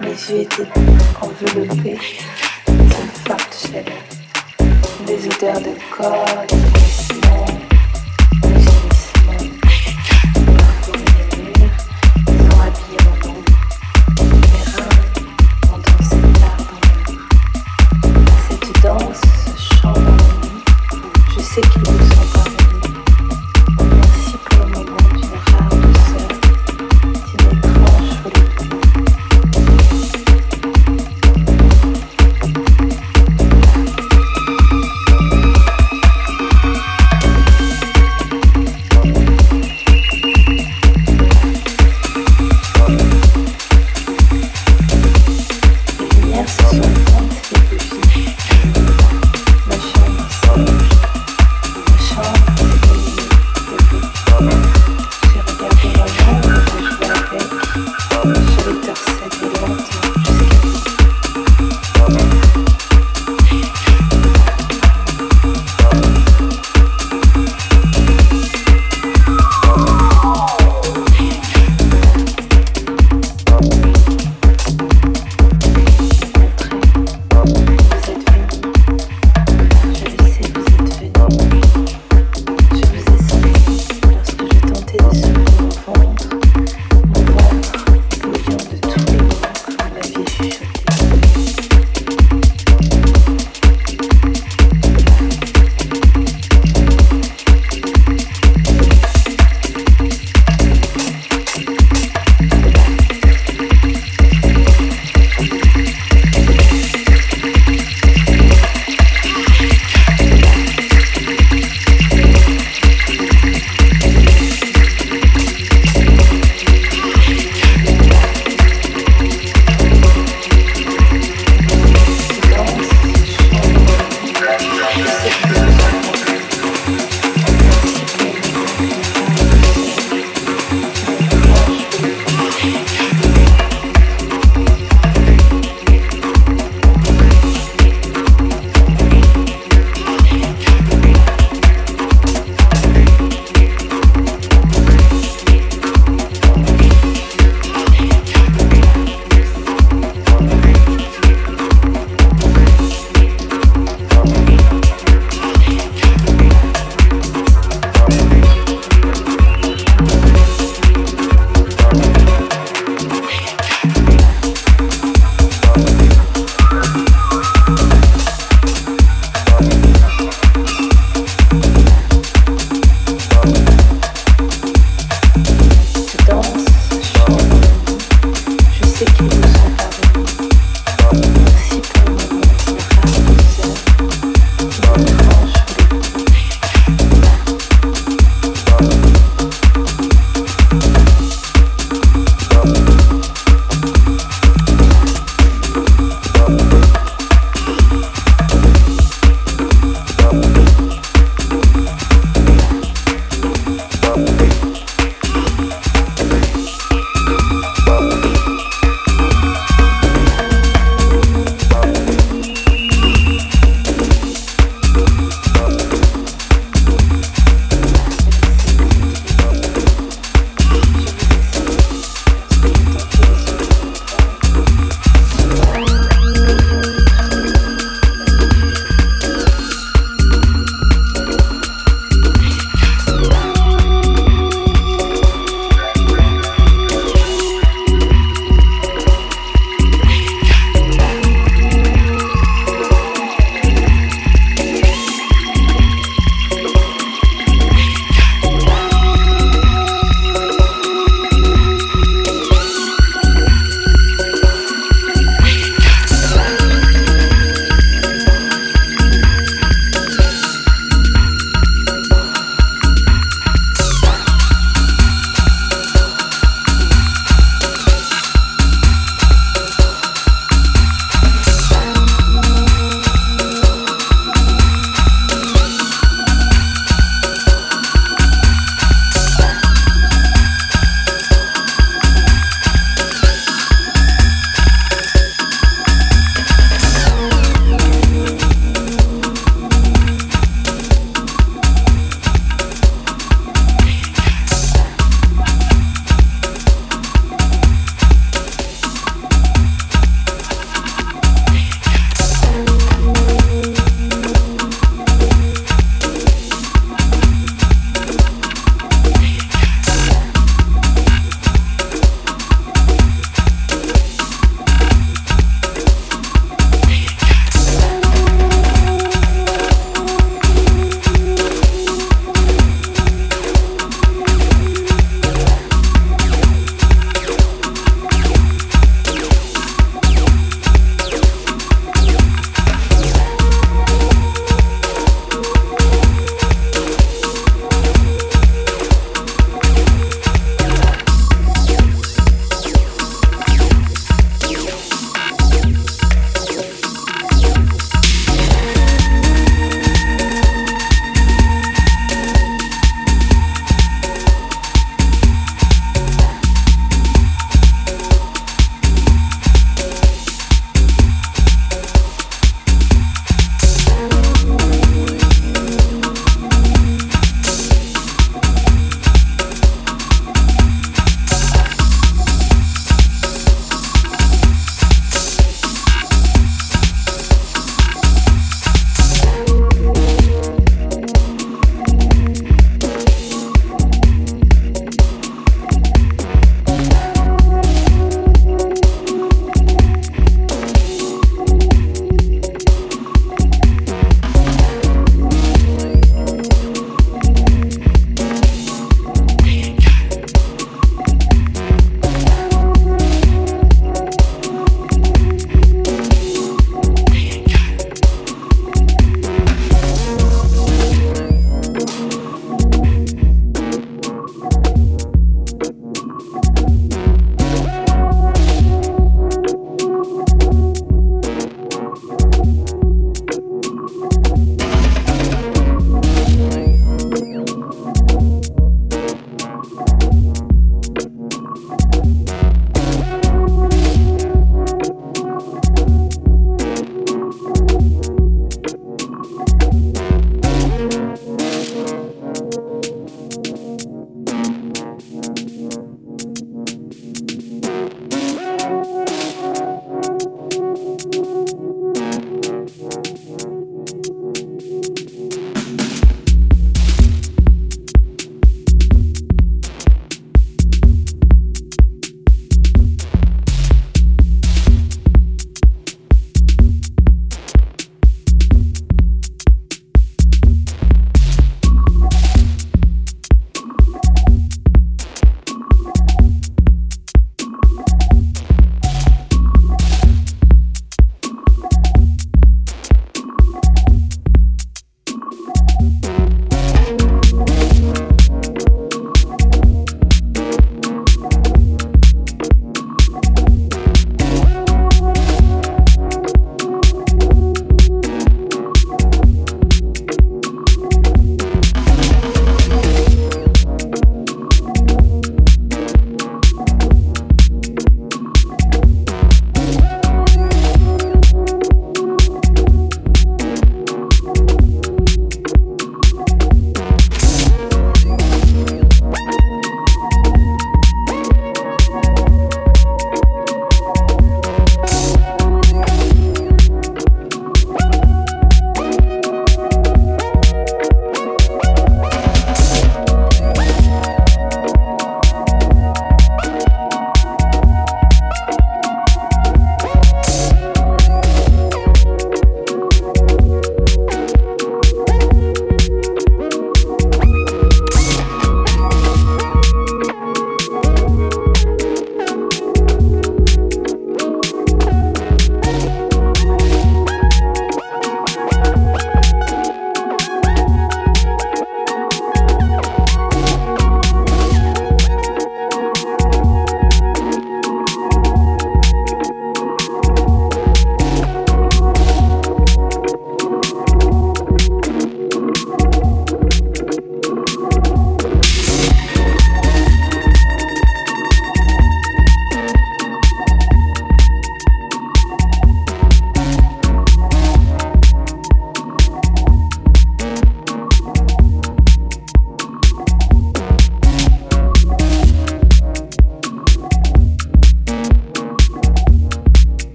Mes yeux étaient enveloppés d'une forte chaleur. Des odeurs de corps et de